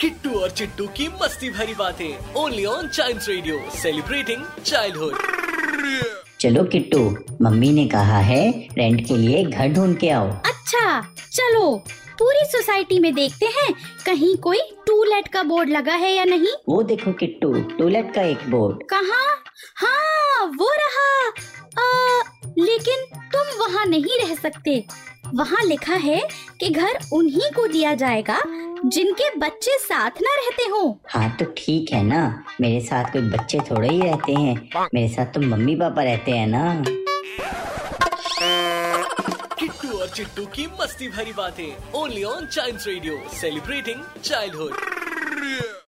किट्टू और चिट्टू की मस्ती भरी बातें only on child radio celebrating childhood चलो किट्टू मम्मी ने कहा है रेंट के लिए घर ढूंढ के आओ। अच्छा चलो पूरी सोसाइटी में देखते हैं कहीं कोई टूलेट का बोर्ड लगा है या नहीं? वो देखो किट्टू टूलेट का एक बोर्ड। कहाँ? हाँ वो रहा। आ, लेकिन तुम वहाँ नहीं रह सकते। वहाँ लिखा है कि घर उन्हीं को दिया जाएगा जिनके बच्चे साथ ना रहते हो। हाँ तो ठीक है ना। मेरे साथ कोई बच्चे थोड़े ही रहते हैं। मेरे साथ तो मम्मी पापा रहते हैं ना। किट्टू और चिट्टू की मस्ती भरी बातें only on child radio celebrating childhood